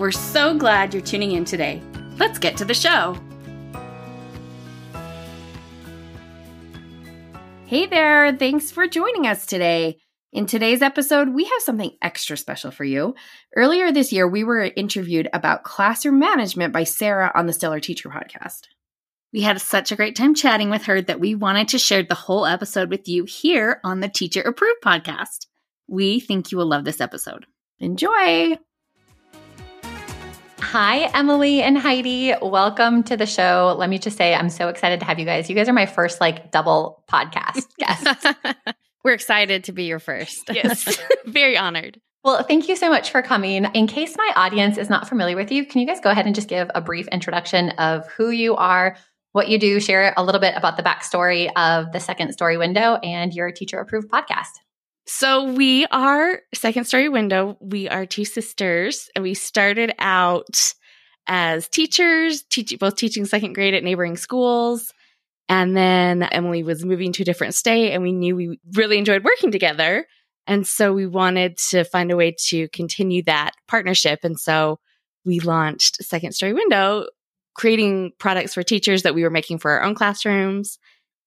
We're so glad you're tuning in today. Let's get to the show. Hey there, thanks for joining us today. In today's episode, we have something extra special for you. Earlier this year, we were interviewed about classroom management by Sara on the Stellar Teacher podcast. We had such a great time chatting with her that we wanted to share the whole episode with you here on the Teacher Approved podcast. We think you will love this episode. Enjoy! Hi, Emily and Heidi. Welcome to the show. Let me just say, I'm so excited to have you guys. You guys are my first like double podcast guests. We're excited to be your first. Yes, very honored. Well, thank you so much for coming. In case my audience is not familiar with you, can you guys go ahead and just give a brief introduction of who you are, what you do, share a little bit about the backstory of the Second Story Window and your teacher approved podcast? So we are Second Story Window. We are two sisters, and we started out as teachers, teach, both teaching second grade at neighboring schools. And then Emily was moving to a different state, and we knew we really enjoyed working together. And so we wanted to find a way to continue that partnership. And so we launched Second Story Window, creating products for teachers that we were making for our own classrooms.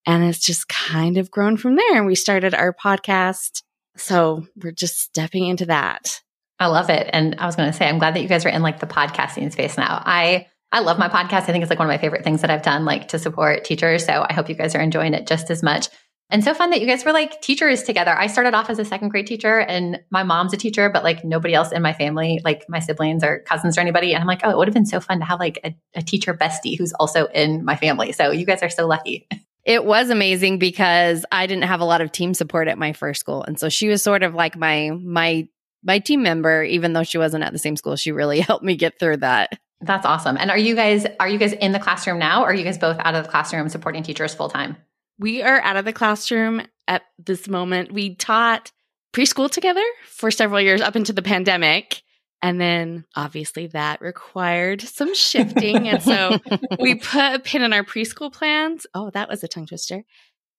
And it's just kind of grown from there. And we started our podcast so we're just stepping into that. I love it. And I was going to say, I'm glad that you guys are in like the podcasting space now. I, I love my podcast. I think it's like one of my favorite things that I've done, like to support teachers. So I hope you guys are enjoying it just as much. And so fun that you guys were like teachers together. I started off as a second grade teacher and my mom's a teacher, but like nobody else in my family, like my siblings or cousins or anybody. And I'm like, oh, it would have been so fun to have like a, a teacher bestie who's also in my family. So you guys are so lucky. It was amazing because I didn't have a lot of team support at my first school. And so she was sort of like my my my team member even though she wasn't at the same school. She really helped me get through that. That's awesome. And are you guys are you guys in the classroom now or are you guys both out of the classroom supporting teachers full time? We are out of the classroom at this moment. We taught preschool together for several years up into the pandemic. And then obviously that required some shifting. and so we put a pin in our preschool plans. Oh, that was a tongue twister.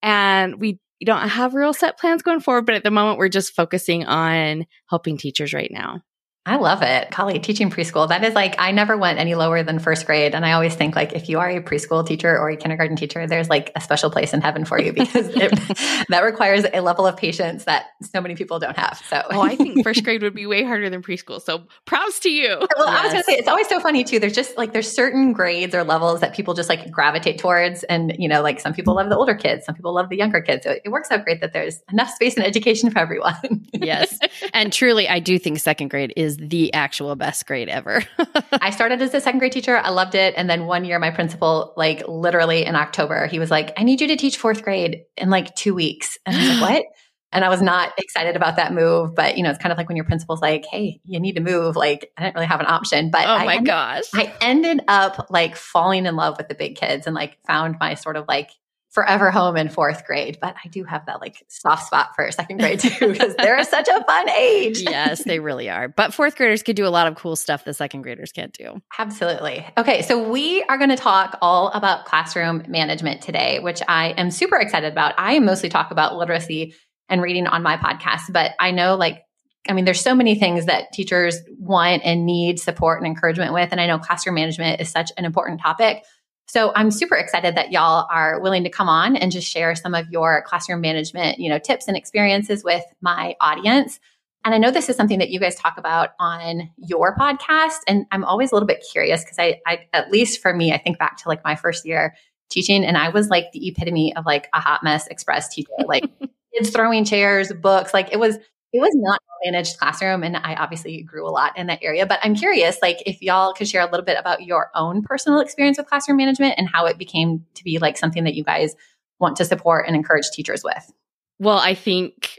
And we don't have real set plans going forward, but at the moment we're just focusing on helping teachers right now. I love it. Golly, teaching preschool. That is like, I never went any lower than first grade. And I always think like, if you are a preschool teacher or a kindergarten teacher, there's like a special place in heaven for you because it, that requires a level of patience that so many people don't have. So, oh, I think first grade would be way harder than preschool. So props to you. Well, yes. I was going to say, it's always so funny too. There's just like, there's certain grades or levels that people just like gravitate towards. And, you know, like some people love the older kids, some people love the younger kids. So it works out great that there's enough space in education for everyone. yes. And truly, I do think second grade is the actual best grade ever. I started as a second grade teacher. I loved it. And then one year, my principal, like literally in October, he was like, I need you to teach fourth grade in like two weeks. And I was like, what? And I was not excited about that move. But, you know, it's kind of like when your principal's like, hey, you need to move. Like, I didn't really have an option. But oh my ended, gosh. I ended up like falling in love with the big kids and like found my sort of like forever home in fourth grade, but I do have that like soft spot for second grade too, because they're such a fun age. yes, they really are. But fourth graders could do a lot of cool stuff the second graders can't do. Absolutely. Okay, so we are going to talk all about classroom management today, which I am super excited about. I mostly talk about literacy and reading on my podcast, but I know like I mean, there's so many things that teachers want and need support and encouragement with. And I know classroom management is such an important topic. So I'm super excited that y'all are willing to come on and just share some of your classroom management, you know, tips and experiences with my audience. And I know this is something that you guys talk about on your podcast. And I'm always a little bit curious because I, I, at least for me, I think back to like my first year teaching and I was like the epitome of like a hot mess express teacher, like kids throwing chairs, books. Like it was, it was not a managed classroom. And I obviously grew a lot in that area. But I'm curious, like, if y'all could share a little bit about your own personal experience with classroom management and how it became to be like something that you guys want to support and encourage teachers with. Well, I think,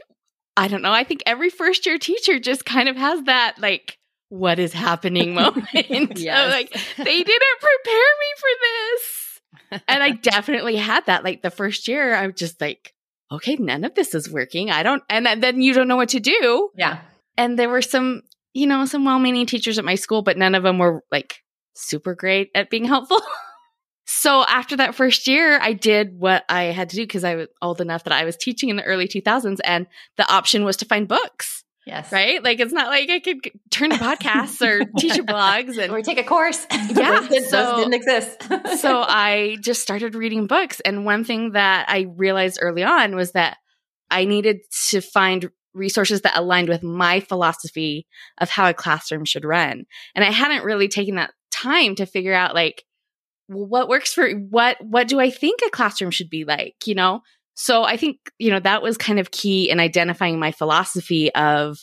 I don't know, I think every first year teacher just kind of has that like what is happening moment. Yes. Like they didn't prepare me for this. And I definitely had that. Like the first year, I was just like, okay, none of this is working. I don't, and then you don't know what to do. Yeah. And there were some, you know, some well meaning teachers at my school, but none of them were like super great at being helpful. so after that first year, I did what I had to do because I was old enough that I was teaching in the early 2000s and the option was to find books, Yes. right? Like it's not like I could turn to podcasts or teacher blogs and Or take a course. Yeah, those, did, so- those didn't exist. so I just started reading books. And one thing that I realized early on was that I needed to find resources that aligned with my philosophy of how a classroom should run. And I hadn't really taken that time to figure out like, well, what works for what, what do I think a classroom should be like, you know? So I think, you know, that was kind of key in identifying my philosophy of,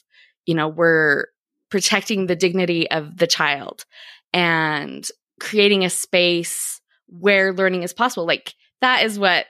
you know, we're protecting the dignity of the child and creating a space where learning is possible. Like that is what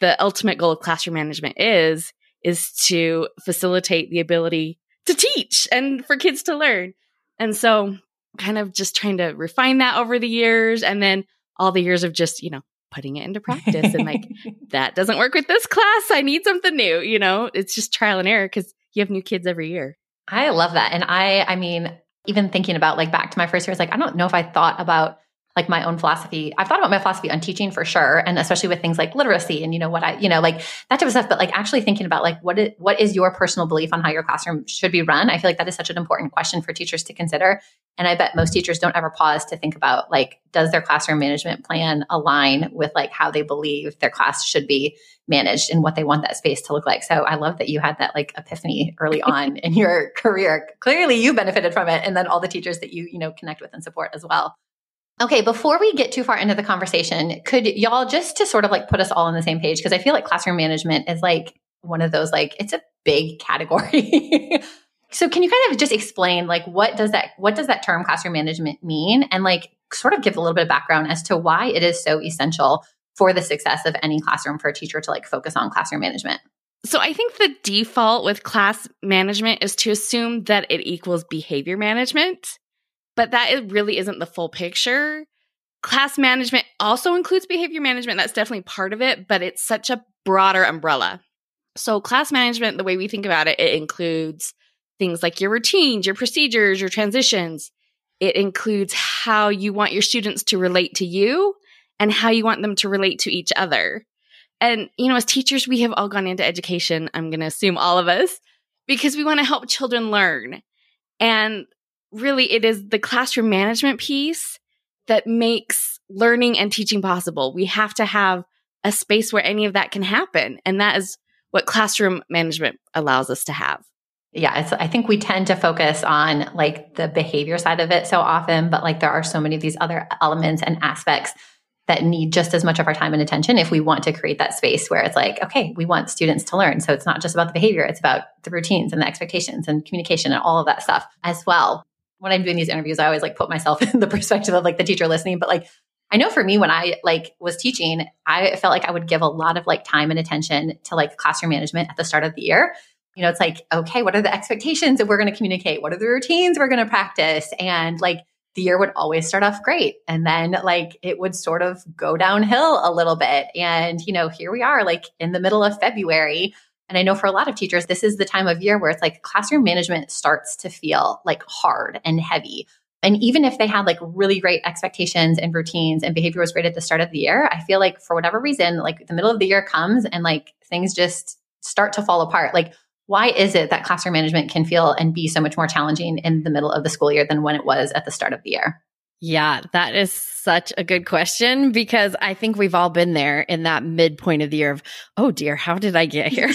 the ultimate goal of classroom management is, is to facilitate the ability to teach and for kids to learn. And so kind of just trying to refine that over the years and then all the years of just, you know, putting it into practice and like that doesn't work with this class. I need something new, you know. It's just trial and error cuz you have new kids every year. I love that. And I, I mean, even thinking about like back to my first year, it's like, I don't know if I thought about like my own philosophy. I've thought about my philosophy on teaching for sure. And especially with things like literacy and, you know, what I, you know, like that type of stuff. But like actually thinking about like, what is, what is your personal belief on how your classroom should be run? I feel like that is such an important question for teachers to consider. And I bet most teachers don't ever pause to think about like, does their classroom management plan align with like how they believe their class should be managed and what they want that space to look like. So I love that you had that like epiphany early on in your career. Clearly you benefited from it and then all the teachers that you, you know, connect with and support as well. Okay, before we get too far into the conversation, could y'all just to sort of like put us all on the same page because I feel like classroom management is like one of those like it's a big category. so can you kind of just explain like what does that what does that term classroom management mean and like sort of give a little bit of background as to why it is so essential for the success of any classroom for a teacher to like focus on classroom management? So I think the default with class management is to assume that it equals behavior management, but that really isn't the full picture. Class management also includes behavior management. That's definitely part of it, but it's such a broader umbrella. So class management, the way we think about it, it includes things like your routines, your procedures, your transitions. It includes how you want your students to relate to you and how you want them to relate to each other. And, you know, as teachers, we have all gone into education, I'm going to assume all of us, because we want to help children learn. And really, it is the classroom management piece that makes learning and teaching possible. We have to have a space where any of that can happen. And that is what classroom management allows us to have. Yeah, I think we tend to focus on like the behavior side of it so often, but like there are so many of these other elements and aspects that need just as much of our time and attention if we want to create that space where it's like, okay, we want students to learn. So it's not just about the behavior, it's about the routines and the expectations and communication and all of that stuff as well. When I'm doing these interviews, I always like put myself in the perspective of like the teacher listening, but like I know for me when I like was teaching, I felt like I would give a lot of like time and attention to like classroom management at the start of the year. You know, it's like, okay, what are the expectations that we're going to communicate? What are the routines we're going to practice? And like the year would always start off great. And then like it would sort of go downhill a little bit. And, you know, here we are like in the middle of February. And I know for a lot of teachers, this is the time of year where it's like classroom management starts to feel like hard and heavy. And even if they had like really great expectations and routines and behavior was great at the start of the year, I feel like for whatever reason, like the middle of the year comes and like things just start to fall apart. Like, why is it that classroom management can feel and be so much more challenging in the middle of the school year than when it was at the start of the year? Yeah, that is such a good question because I think we've all been there in that midpoint of the year of, oh dear, how did I get here?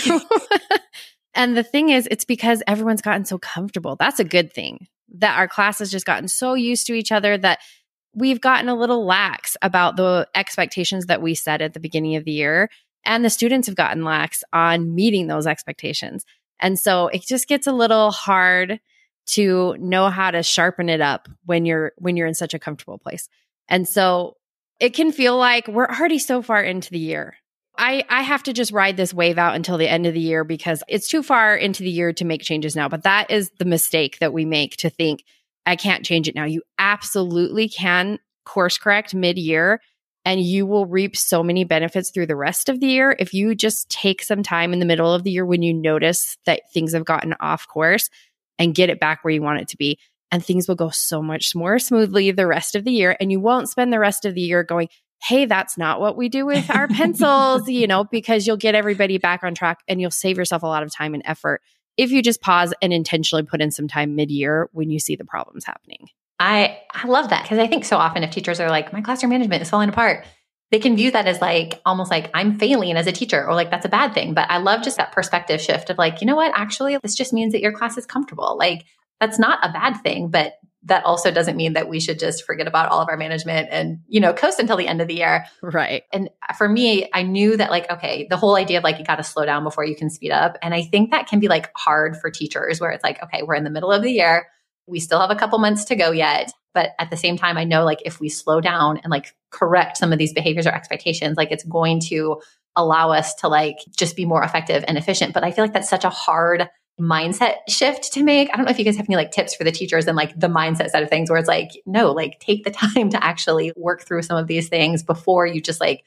and the thing is, it's because everyone's gotten so comfortable. That's a good thing that our class has just gotten so used to each other that we've gotten a little lax about the expectations that we set at the beginning of the year. And the students have gotten lax on meeting those expectations. And so it just gets a little hard to know how to sharpen it up when you're when you're in such a comfortable place. And so it can feel like we're already so far into the year. I I have to just ride this wave out until the end of the year because it's too far into the year to make changes now, but that is the mistake that we make to think I can't change it now. You absolutely can course correct mid year and you will reap so many benefits through the rest of the year if you just take some time in the middle of the year when you notice that things have gotten off course and get it back where you want it to be and things will go so much more smoothly the rest of the year and you won't spend the rest of the year going hey that's not what we do with our pencils you know because you'll get everybody back on track and you'll save yourself a lot of time and effort if you just pause and intentionally put in some time mid-year when you see the problems happening. I I love that because I think so often if teachers are like, my classroom management is falling apart, they can view that as like almost like I'm failing as a teacher or like that's a bad thing. But I love just that perspective shift of like, you know what? Actually, this just means that your class is comfortable. Like that's not a bad thing, but that also doesn't mean that we should just forget about all of our management and, you know, coast until the end of the year. Right. And for me, I knew that like, okay, the whole idea of like, you got to slow down before you can speed up. And I think that can be like hard for teachers where it's like, okay, we're in the middle of the year we still have a couple months to go yet. But at the same time, I know like if we slow down and like correct some of these behaviors or expectations, like it's going to allow us to like just be more effective and efficient. But I feel like that's such a hard mindset shift to make. I don't know if you guys have any like tips for the teachers and like the mindset side of things where it's like, no, like take the time to actually work through some of these things before you just like,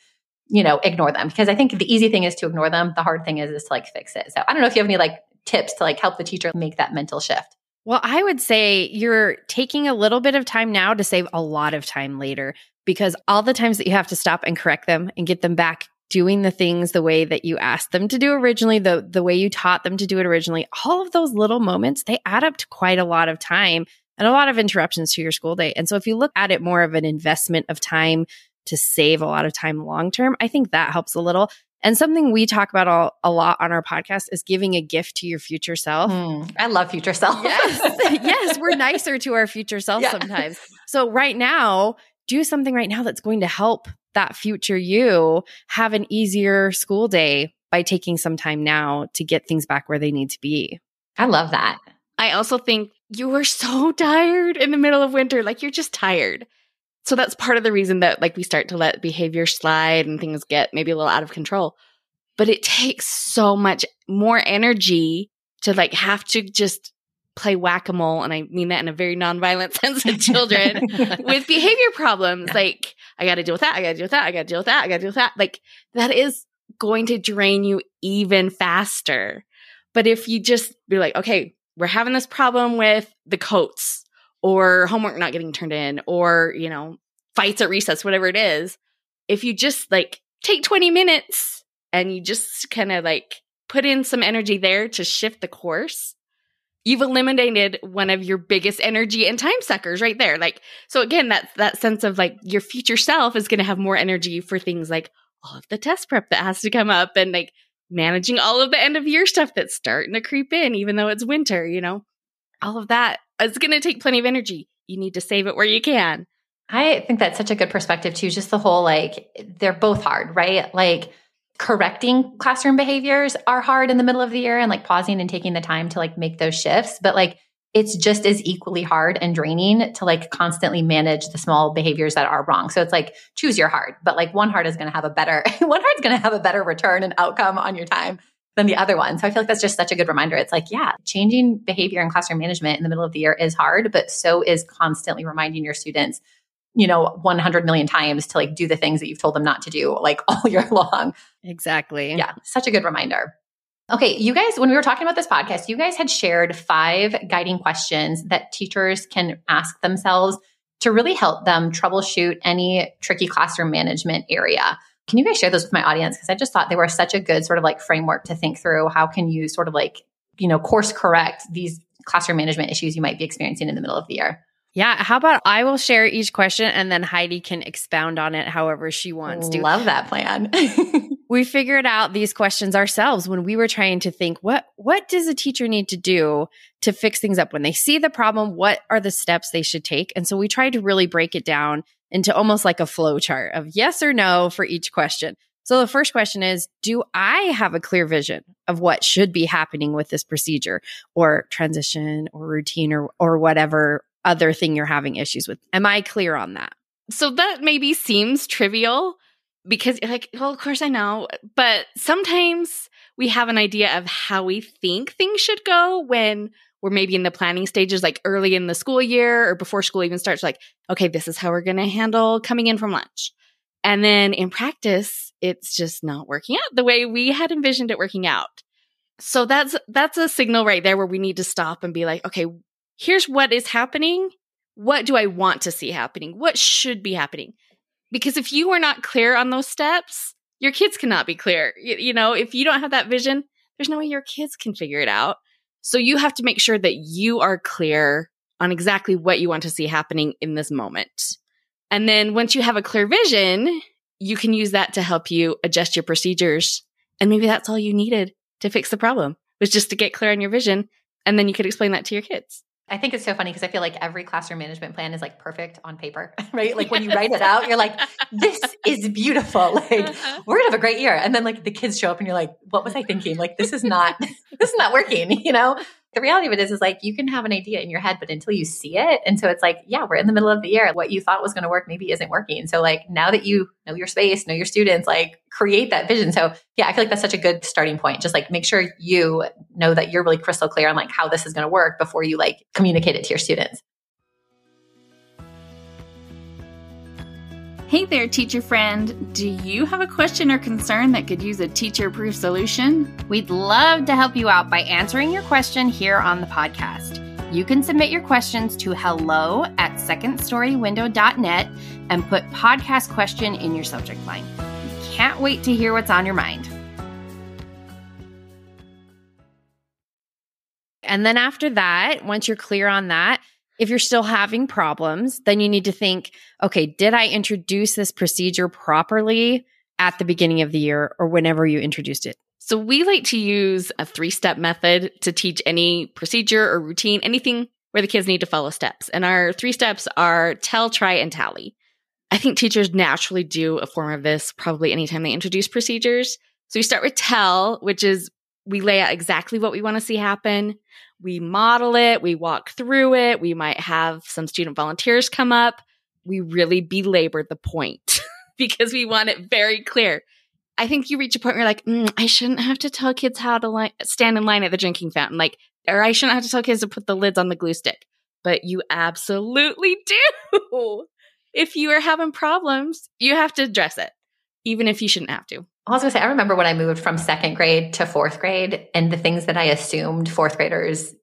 you know, ignore them. Because I think the easy thing is to ignore them. The hard thing is, is to like fix it. So I don't know if you have any like tips to like help the teacher make that mental shift. Well, I would say you're taking a little bit of time now to save a lot of time later because all the times that you have to stop and correct them and get them back doing the things the way that you asked them to do originally, the the way you taught them to do it originally, all of those little moments, they add up to quite a lot of time and a lot of interruptions to your school day. And so if you look at it more of an investment of time to save a lot of time long term, I think that helps a little. And something we talk about all, a lot on our podcast is giving a gift to your future self. Mm, I love future self. Yes. yes, we're nicer to our future self yeah. sometimes. So right now, do something right now that's going to help that future you have an easier school day by taking some time now to get things back where they need to be. I love that. I also think you were so tired in the middle of winter. Like you're just tired. So that's part of the reason that like we start to let behavior slide and things get maybe a little out of control. But it takes so much more energy to like have to just play whack-a-mole and I mean that in a very nonviolent sense of children with behavior problems. Yeah. Like I got to deal with that, I got to deal with that, I got to deal with that, I got to deal with that. Like that is going to drain you even faster. But if you just be like, okay, we're having this problem with the coats or homework not getting turned in or, you know, fights at recess, whatever it is, if you just like take 20 minutes and you just kind of like put in some energy there to shift the course, you've eliminated one of your biggest energy and time suckers right there. Like, so again, that that sense of like your future self is going to have more energy for things like all of the test prep that has to come up and like managing all of the end of year stuff that's starting to creep in, even though it's winter, you know, all of that it's going to take plenty of energy. You need to save it where you can. I think that's such a good perspective too. Just the whole like, they're both hard, right? Like, correcting classroom behaviors are hard in the middle of the year and like pausing and taking the time to like make those shifts. But like, it's just as equally hard and draining to like constantly manage the small behaviors that are wrong. So it's like choose your heart, but like one heart is going to have a better, one heart's going to have a better return and outcome on your time than the other one. So I feel like that's just such a good reminder. It's like, yeah, changing behavior in classroom management in the middle of the year is hard, but so is constantly reminding your students, you know, 100 million times to like do the things that you've told them not to do like all year long. Exactly. Yeah, such a good reminder. Okay, you guys, when we were talking about this podcast, you guys had shared five guiding questions that teachers can ask themselves to really help them troubleshoot any tricky classroom management area. Can you guys share those with my audience? Because I just thought they were such a good sort of like framework to think through. How can you sort of like, you know, course correct these classroom management issues you might be experiencing in the middle of the year? Yeah. How about I will share each question and then Heidi can expound on it however she wants to. Love that plan. we figured out these questions ourselves when we were trying to think what what does a teacher need to do to fix things up when they see the problem what are the steps they should take and so we tried to really break it down into almost like a flow chart of yes or no for each question. So the first question is Do I have a clear vision of what should be happening with this procedure or transition or routine or, or whatever other thing you're having issues with? Am I clear on that? So that maybe seems trivial because, like, well, of course I know, but sometimes we have an idea of how we think things should go when we're maybe in the planning stages, like early in the school year or before school even starts, like, okay, this is how we're going to handle coming in from lunch. And then in practice, it's just not working out the way we had envisioned it working out. So that's, that's a signal right there where we need to stop and be like, okay, here's what is happening. What do I want to see happening? What should be happening? Because if you are not clear on those steps, your kids cannot be clear. You, you know, if you don't have that vision, there's no way your kids can figure it out. So you have to make sure that you are clear on exactly what you want to see happening in this moment. And then once you have a clear vision, you can use that to help you adjust your procedures. And maybe that's all you needed to fix the problem was just to get clear on your vision. And then you could explain that to your kids. I think it's so funny because I feel like every classroom management plan is like perfect on paper, right? Like when you write it out, you're like, this is beautiful. Like uh-huh. we're gonna have a great year. And then like the kids show up and you're like, what was I thinking? Like this is not, this is not working, you know? The reality of it is, is like you can have an idea in your head, but until you see it. And so it's like, yeah, we're in the middle of the year. What you thought was going to work maybe isn't working. So like now that you know your space, know your students, like create that vision. So yeah, I feel like that's such a good starting point. Just like make sure you know that you're really crystal clear on like how this is going to work before you like communicate it to your students. Hey there, teacher friend. Do you have a question or concern that could use a teacher proof solution? We'd love to help you out by answering your question here on the podcast. You can submit your questions to hello at secondstorywindow.net and put podcast question in your subject line. Can't wait to hear what's on your mind. And then after that, once you're clear on that, if you're still having problems, then you need to think, okay, did I introduce this procedure properly at the beginning of the year or whenever you introduced it? So we like to use a three step method to teach any procedure or routine, anything where the kids need to follow steps. And our three steps are tell, try, and tally. I think teachers naturally do a form of this probably anytime they introduce procedures. So we start with tell, which is we lay out exactly what we want to see happen we model it, we walk through it, we might have some student volunteers come up. We really belabor the point because we want it very clear. I think you reach a point where you're like, mm, I shouldn't have to tell kids how to li- stand in line at the drinking fountain, like, or I shouldn't have to tell kids to put the lids on the glue stick. But you absolutely do. if you are having problems, you have to address it, even if you shouldn't have to. I was gonna say, I remember when I moved from second grade to fourth grade and the things that I assumed fourth graders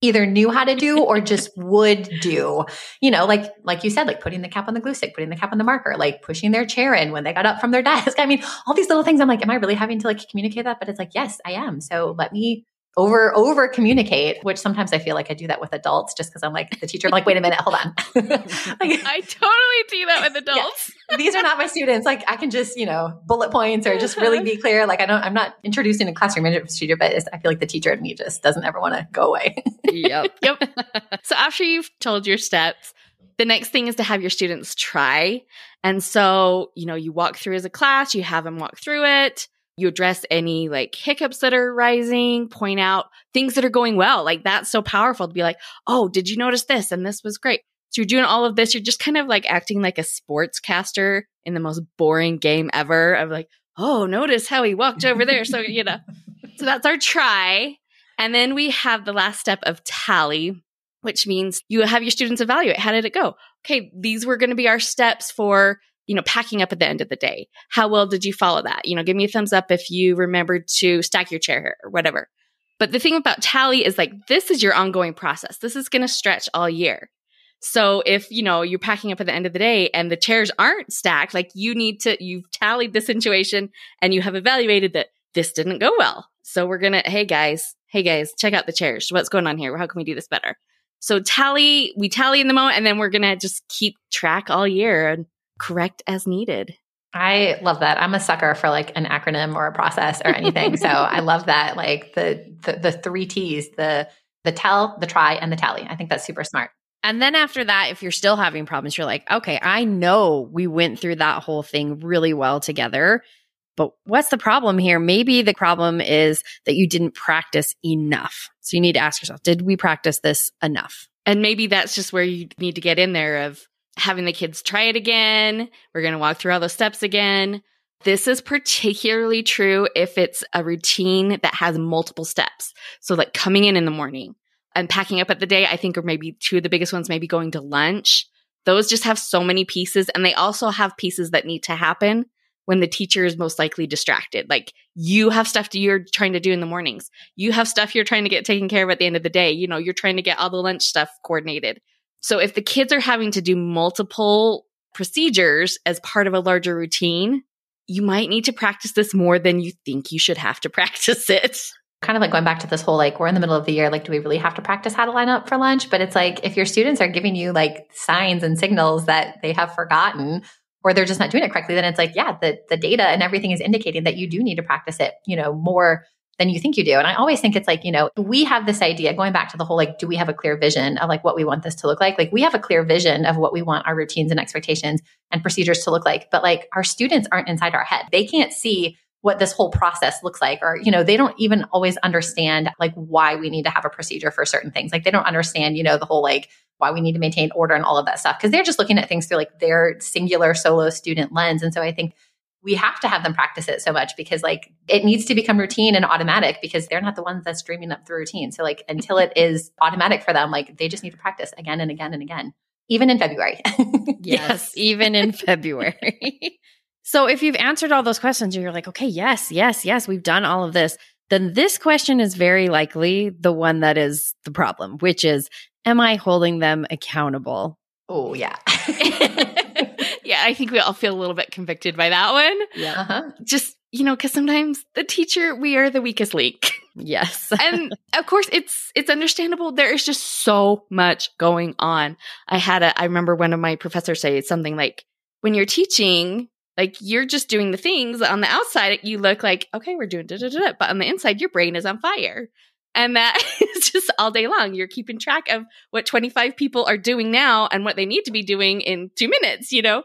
either knew how to do or just would do. You know, like like you said, like putting the cap on the glue stick, putting the cap on the marker, like pushing their chair in when they got up from their desk. I mean, all these little things. I'm like, am I really having to like communicate that? But it's like, yes, I am. So let me over over communicate which sometimes i feel like i do that with adults just because i'm like the teacher i'm like wait a minute hold on. Like, i totally do that with adults. Yeah, these are not my students. Like i can just you know bullet points or just really be clear. Like i don't i'm not introducing a classroom management procedure but i feel like the teacher in me just doesn't ever want to go away. Yep. Yep. So after you've told your steps the next thing is to have your students try. And so you know you walk through as a class you have them walk through it you address any like hiccups that are rising, point out things that are going well. Like that's so powerful to be like, oh, did you notice this? And this was great. So you're doing all of this. You're just kind of like acting like a sportscaster in the most boring game ever of like, oh, notice how he walked over there. So, you know, so that's our try. And then we have the last step of tally, which means you have your students evaluate. How did it go? Okay, these were going to be our steps for you know, packing up at the end of the day. How well did you follow that? You know, give me a thumbs up if you remembered to stack your chair or whatever. But the thing about tally is like, this is your ongoing process. This is going to stretch all year. So if, you know, you're packing up at the end of the day and the chairs aren't stacked, like you need to, you've tallied the situation and you have evaluated that this didn't go well. So we're going to, hey guys, hey guys, check out the chairs. What's going on here? How can we do this better? So tally, we tally in the moment and then we're going to just keep track all year and correct as needed. I love that. I'm a sucker for like an acronym or a process or anything. so I love that. Like the, the the three T's, the the tell, the try, and the tally. I think that's super smart. And then after that, if you're still having problems, you're like, okay, I know we went through that whole thing really well together. But what's the problem here? Maybe the problem is that you didn't practice enough. So you need to ask yourself, did we practice this enough? And maybe that's just where you need to get in there of having the kids try it again. We're going to walk through all the steps again. This is particularly true if it's a routine that has multiple steps. So, like coming in in the morning, and packing up at the day, I think are maybe two of the biggest ones, maybe going to lunch. Those just have so many pieces and they also have pieces that need to happen when the teacher is most likely distracted. Like you have stuff you're trying to do in the mornings. You have stuff you're trying to get taken care of at the end of the day. You know, you're trying to get all the lunch stuff coordinated. So if the kids are having to do multiple procedures as part of a larger routine, you might need to practice this more than you think you should have to practice it. Kind of like going back to this whole like, we're in the middle of the year, like, do we really have to practice how to line up for lunch? But it's like, if your students are giving you like signs and signals that they have forgotten or they're just not doing it correctly, then it's like, yeah, the, the data and everything is indicating that you do need to practice it, you know, more than you think you do. And I always think it's like, you know, we have this idea going back to the whole like, do we have a clear vision of like what we want this to look like? Like, we have a clear vision of what we want our routines and expectations and procedures to look like. But like, our students aren't inside our head. They can't see what this whole process looks like or you know they don't even always understand like why we need to have a procedure for certain things like they don't understand you know the whole like why we need to maintain order and all of that stuff because they're just looking at things through like their singular solo student lens and so i think we have to have them practice it so much because like it needs to become routine and automatic because they're not the ones that's dreaming up the routine. So like until it is automatic for them, like they just need to practice again and again and again, even in February. yes, yes, even in February. so if you've answered all those questions and you're like, okay, yes, yes, yes, we've done all of this, then this question is very likely the one that is the problem, which is, am I holding them accountable? Oh, yeah. yeah, I think we all feel a little bit convicted by that one. Yeah. Uh-huh. Just, you know, cuz sometimes the teacher we are the weakest link. Yes. and of course it's it's understandable there is just so much going on. I had a I remember one of my professors say something like when you're teaching like you're just doing the things on the outside you look like okay we're doing da da da but on the inside your brain is on fire and that is just all day long. You're keeping track of what 25 people are doing now and what they need to be doing in two minutes, you know?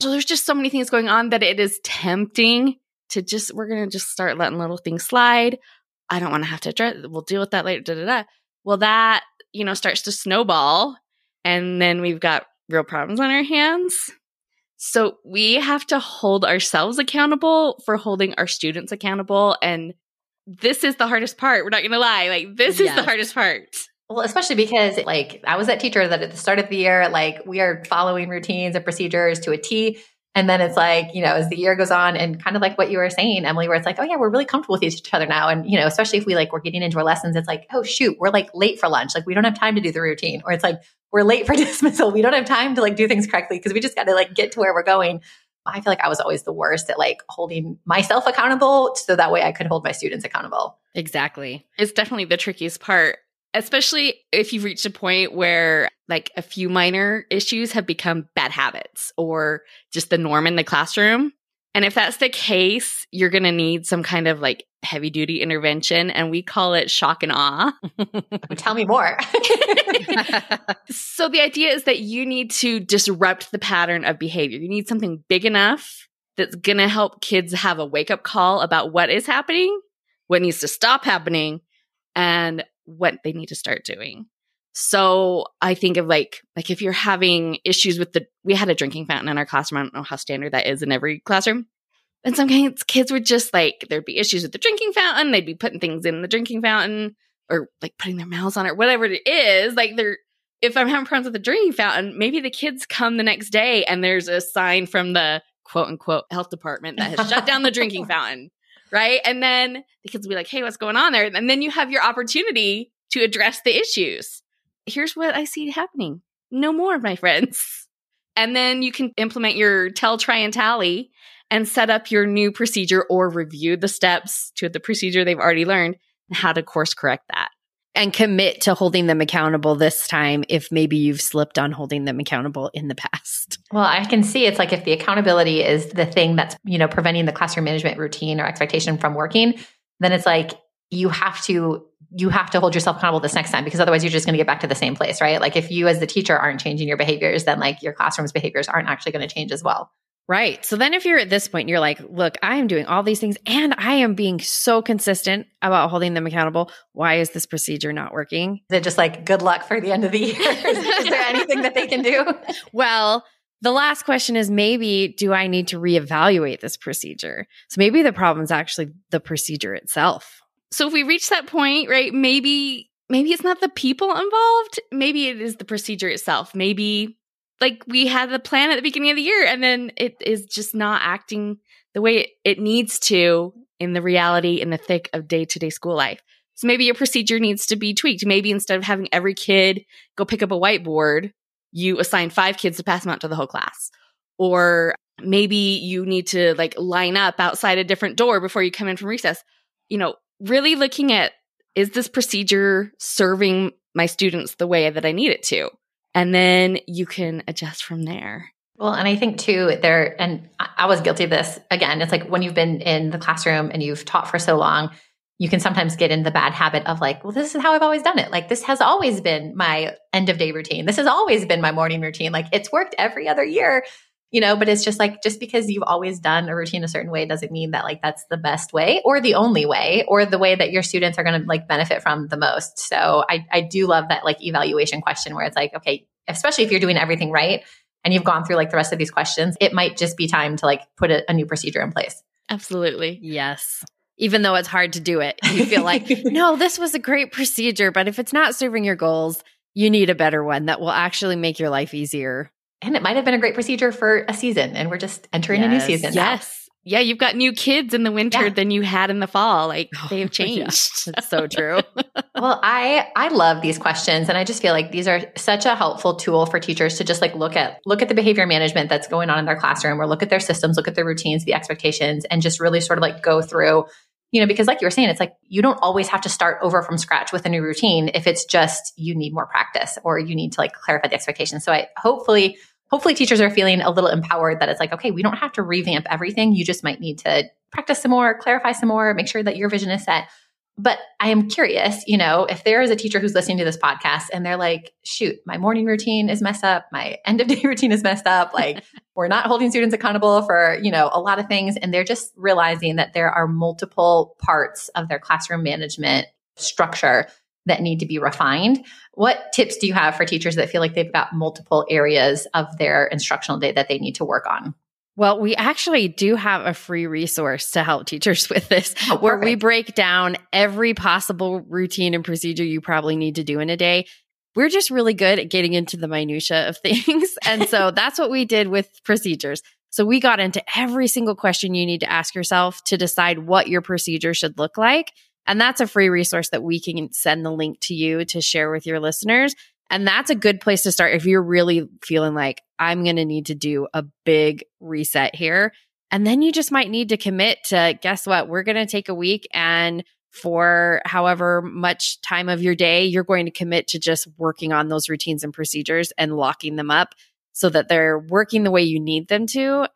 So there's just so many things going on that it is tempting to just, we're going to just start letting little things slide. I don't want to have to address, we'll deal with that later. Da, da, da. Well, that, you know, starts to snowball. And then we've got real problems on our hands. So we have to hold ourselves accountable for holding our students accountable and this is the hardest part. We're not going to lie. Like, this yes. is the hardest part. Well, especially because, like, I was that teacher that at the start of the year, like, we are following routines and procedures to a T. And then it's like, you know, as the year goes on and kind of like what you were saying, Emily, where it's like, oh yeah, we're really comfortable with each other now. And, you know, especially if we like, we're getting into our lessons, it's like, oh shoot, we're like late for lunch. Like we don't have time to do the routine. Or it's like, we're late for dismissal. We don't have time to like do things correctly because we just got to like get to where we're going. I feel like I was always the worst at like holding myself accountable so that way I could hold my students accountable. Exactly. It's definitely the trickiest part, especially if you've reached a point where like a few minor issues have become bad habits or just the norm in the classroom. And if that's the case, you're going to need some kind of like heavy duty intervention. And we call it shock and awe. Tell me more. so the idea is that you need to disrupt the pattern of behavior. You need something big enough that's going to help kids have a wake up call about what is happening, what needs to stop happening, and what they need to start doing. So I think of like like if you're having issues with the we had a drinking fountain in our classroom. I don't know how standard that is in every classroom. And sometimes kids kids would just like there'd be issues with the drinking fountain. They'd be putting things in the drinking fountain or like putting their mouths on it, whatever it is. Like they're if I'm having problems with the drinking fountain, maybe the kids come the next day and there's a sign from the quote unquote health department that has shut down the drinking fountain. Right. And then the kids will be like, hey, what's going on there? And then you have your opportunity to address the issues here's what I see happening. No more, my friends. And then you can implement your tell, try, and tally and set up your new procedure or review the steps to the procedure they've already learned and how to course correct that. And commit to holding them accountable this time if maybe you've slipped on holding them accountable in the past. Well, I can see it's like if the accountability is the thing that's, you know, preventing the classroom management routine or expectation from working, then it's like you have to you have to hold yourself accountable this next time because otherwise you're just going to get back to the same place, right? Like if you as the teacher aren't changing your behaviors, then like your classroom's behaviors aren't actually going to change as well. Right. So then if you're at this point, you're like, look, I am doing all these things and I am being so consistent about holding them accountable. Why is this procedure not working? They're just like, good luck for the end of the year. is there anything that they can do? Well, the last question is maybe do I need to reevaluate this procedure? So maybe the problem is actually the procedure itself so if we reach that point, right, maybe maybe it's not the people involved. Maybe it is the procedure itself. Maybe like we had the plan at the beginning of the year and then it is just not acting the way it, needs to in the reality in the thick of day to day school life. So maybe your procedure needs to be tweaked. Maybe instead of having every kid go pick up a whiteboard, you assign five kids to pass them out to the whole class. Or maybe you need to like line up outside a different door before you come in from recess. You know, really looking at is this procedure serving my students the way that I need it to? And then you can adjust from there. Well, and I think too, there, and I was guilty of this again. It's like when you've been in the classroom and you've taught for so long, you can sometimes get in the bad habit of like, well, this is how I've always done it. Like, this has always been my end of day routine. This has always been my morning routine. Like, it's worked every other year you know but it's just like just because you've always done a routine a certain way doesn't mean that like that's the best way or the only way or the way that your students are going to like benefit from the most. So i i do love that like evaluation question where it's like okay especially if you're doing everything right and you've gone through like the rest of these questions it might just be time to like put a, a new procedure in place. Absolutely. Yes. Even though it's hard to do it you feel like no this was a great procedure but if it's not serving your goals you need a better one that will actually make your life easier and it might have been a great procedure for a season and we're just entering yes. a new season yes yeah you've got new kids in the winter yeah. than you had in the fall like oh, they have changed yeah, that's so true well i i love these questions and i just feel like these are such a helpful tool for teachers to just like look at look at the behavior management that's going on in their classroom or look at their systems look at their routines the expectations and just really sort of like go through you know, because like you were saying, it's like you don't always have to start over from scratch with a new routine if it's just you need more practice or you need to like clarify the expectations. So I hopefully hopefully teachers are feeling a little empowered that it's like, okay, we don't have to revamp everything. You just might need to practice some more, clarify some more, make sure that your vision is set. But I am curious, you know, if there is a teacher who's listening to this podcast and they're like, shoot, my morning routine is messed up, my end of day routine is messed up, like we're not holding students accountable for, you know, a lot of things. And they're just realizing that there are multiple parts of their classroom management structure that need to be refined. What tips do you have for teachers that feel like they've got multiple areas of their instructional day that they need to work on? Well, we actually do have a free resource to help teachers with this oh, where we break down every possible routine and procedure you probably need to do in a day. We're just really good at getting into the minutia of things. And so that's what we did with procedures. So we got into every single question you need to ask yourself to decide what your procedure should look like. And that's a free resource that we can send the link to you to share with your listeners. And that's a good place to start if you're really feeling like I'm going to need to do a big reset here. And then you just might need to commit to guess what? We're going to take a week and for however much time of your day, you're going to commit to just working on those routines and procedures and locking them up so that they're working the way you need them to.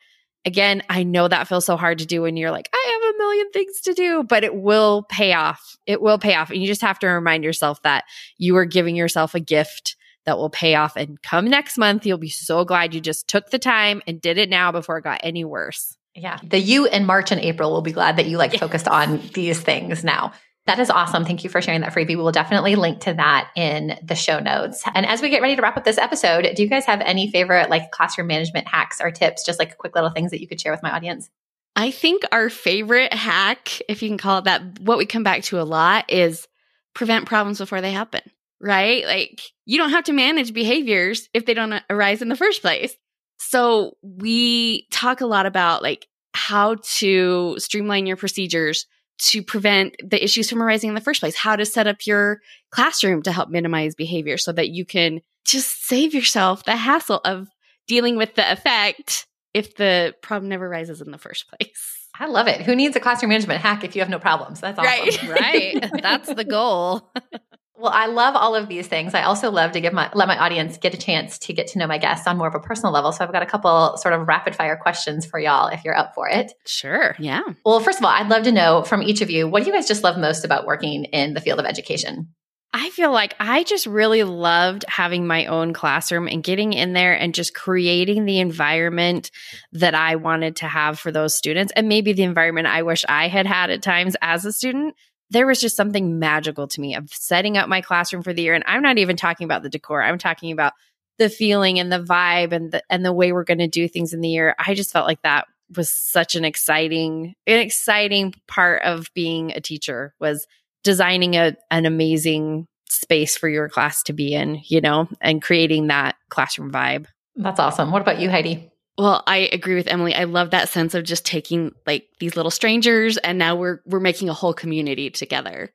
Again, I know that feels so hard to do when you're like, I have a million things to do, but it will pay off. It will pay off. And you just have to remind yourself that you are giving yourself a gift that will pay off. And come next month, you'll be so glad you just took the time and did it now before it got any worse. Yeah. The you in March and April will be glad that you like focused on these things now. That is awesome. Thank you for sharing that freebie. We will definitely link to that in the show notes. And as we get ready to wrap up this episode, do you guys have any favorite like classroom management hacks or tips, just like quick little things that you could share with my audience? I think our favorite hack, if you can call it that, what we come back to a lot is prevent problems before they happen, right? Like you don't have to manage behaviors if they don't arise in the first place. So we talk a lot about like how to streamline your procedures to prevent the issues from arising in the first place, how to set up your classroom to help minimize behavior so that you can just save yourself the hassle of dealing with the effect if the problem never rises in the first place. I love it. Who needs a classroom management hack if you have no problems? That's awesome. Right. right. That's the goal. Well, I love all of these things. I also love to give my let my audience get a chance to get to know my guests on more of a personal level. So I've got a couple sort of rapid fire questions for y'all if you're up for it. Sure. Yeah. Well, first of all, I'd love to know from each of you, what do you guys just love most about working in the field of education? I feel like I just really loved having my own classroom and getting in there and just creating the environment that I wanted to have for those students and maybe the environment I wish I had had at times as a student there was just something magical to me of setting up my classroom for the year. And I'm not even talking about the decor. I'm talking about the feeling and the vibe and the and the way we're going to do things in the year. I just felt like that was such an exciting an exciting part of being a teacher was designing a an amazing space for your class to be in, you know, and creating that classroom vibe. That's awesome. What about you, Heidi? Well, I agree with Emily. I love that sense of just taking like these little strangers and now we're we're making a whole community together.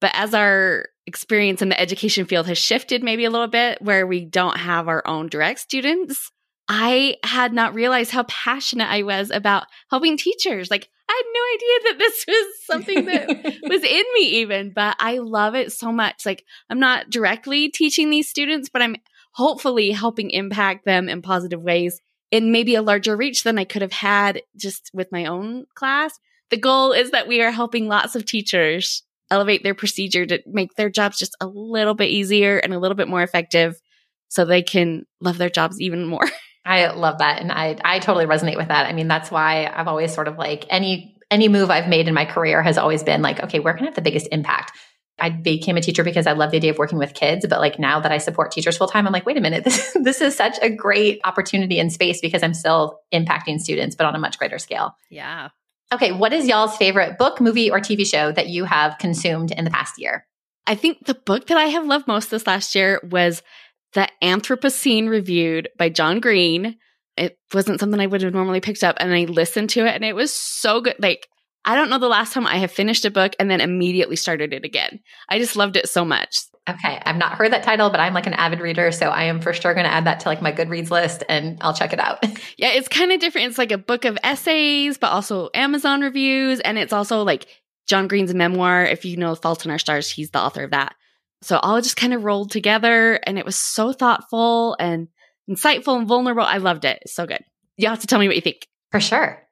But as our experience in the education field has shifted maybe a little bit where we don't have our own direct students, I had not realized how passionate I was about helping teachers. Like I had no idea that this was something that was in me even, but I love it so much. Like I'm not directly teaching these students, but I'm hopefully helping impact them in positive ways in maybe a larger reach than I could have had just with my own class. The goal is that we are helping lots of teachers elevate their procedure to make their jobs just a little bit easier and a little bit more effective so they can love their jobs even more. I love that. And I, I totally resonate with that. I mean, that's why I've always sort of like any, any move I've made in my career has always been like, okay, where can I have the biggest impact? I became a teacher because I love the idea of working with kids. But like now that I support teachers full time, I'm like, wait a minute, this, this is such a great opportunity and space because I'm still impacting students, but on a much greater scale. Yeah. Okay. What is y'all's favorite book, movie, or TV show that you have consumed in the past year? I think the book that I have loved most this last year was The Anthropocene Reviewed by John Green. It wasn't something I would have normally picked up, and I listened to it, and it was so good. Like, I don't know the last time I have finished a book and then immediately started it again. I just loved it so much. Okay. I've not heard that title, but I'm like an avid reader. So I am for sure going to add that to like my Goodreads list and I'll check it out. yeah. It's kind of different. It's like a book of essays, but also Amazon reviews. And it's also like John Green's memoir. If you know Fault in Our Stars, he's the author of that. So all just kind of rolled together and it was so thoughtful and insightful and vulnerable. I loved it. so good. You have to tell me what you think. For sure.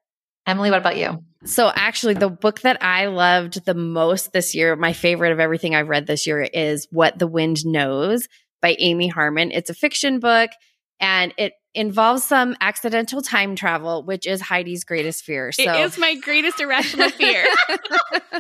Emily, what about you? So actually the book that I loved the most this year, my favorite of everything I've read this year is What the Wind Knows by Amy Harmon. It's a fiction book and it involves some accidental time travel, which is Heidi's greatest fear. So it is my greatest irrational fear.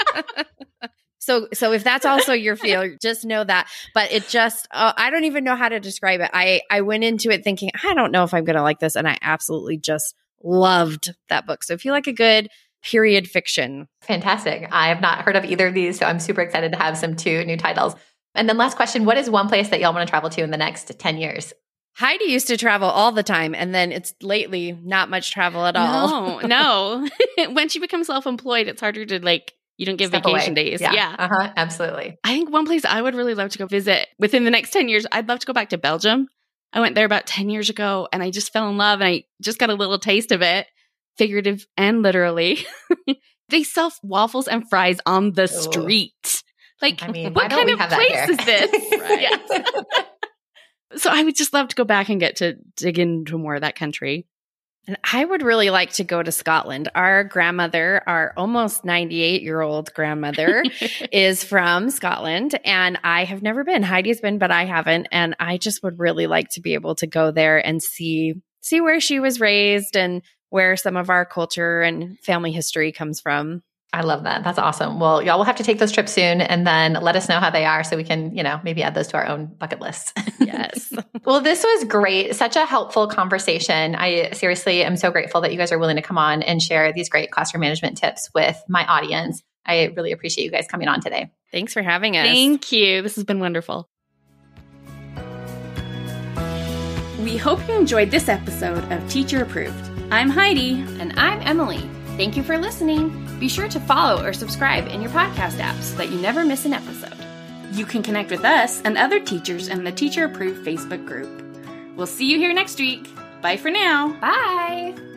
so so if that's also your fear, just know that. But it just uh, I don't even know how to describe it. I I went into it thinking I don't know if I'm going to like this and I absolutely just loved that book. So if you like a good period fiction. Fantastic. I have not heard of either of these, so I'm super excited to have some two new titles. And then last question, what is one place that y'all want to travel to in the next 10 years? Heidi used to travel all the time, and then it's lately not much travel at all. No, no. when she becomes self employed, it's harder to like, you don't get Step vacation away. days. Yeah. yeah. Uh huh. Absolutely. I think one place I would really love to go visit within the next 10 years, I'd love to go back to Belgium. I went there about 10 years ago and I just fell in love and I just got a little taste of it, figurative and literally. they sell waffles and fries on the Ooh. street. Like, I mean, what kind of place is this? so I would just love to go back and get to dig into more of that country. And I would really like to go to Scotland. Our grandmother, our almost 98 year old grandmother, is from Scotland. And I have never been. Heidi's been, but I haven't. And I just would really like to be able to go there and see see where she was raised and where some of our culture and family history comes from. I love that. That's awesome. Well, y'all will have to take those trips soon and then let us know how they are so we can, you know, maybe add those to our own bucket list. Yes. well, this was great. Such a helpful conversation. I seriously am so grateful that you guys are willing to come on and share these great classroom management tips with my audience. I really appreciate you guys coming on today. Thanks for having us. Thank you. This has been wonderful. We hope you enjoyed this episode of Teacher Approved. I'm Heidi. And I'm Emily. Thank you for listening. Be sure to follow or subscribe in your podcast app so that you never miss an episode. You can connect with us and other teachers in the Teacher Approved Facebook group. We'll see you here next week. Bye for now. Bye.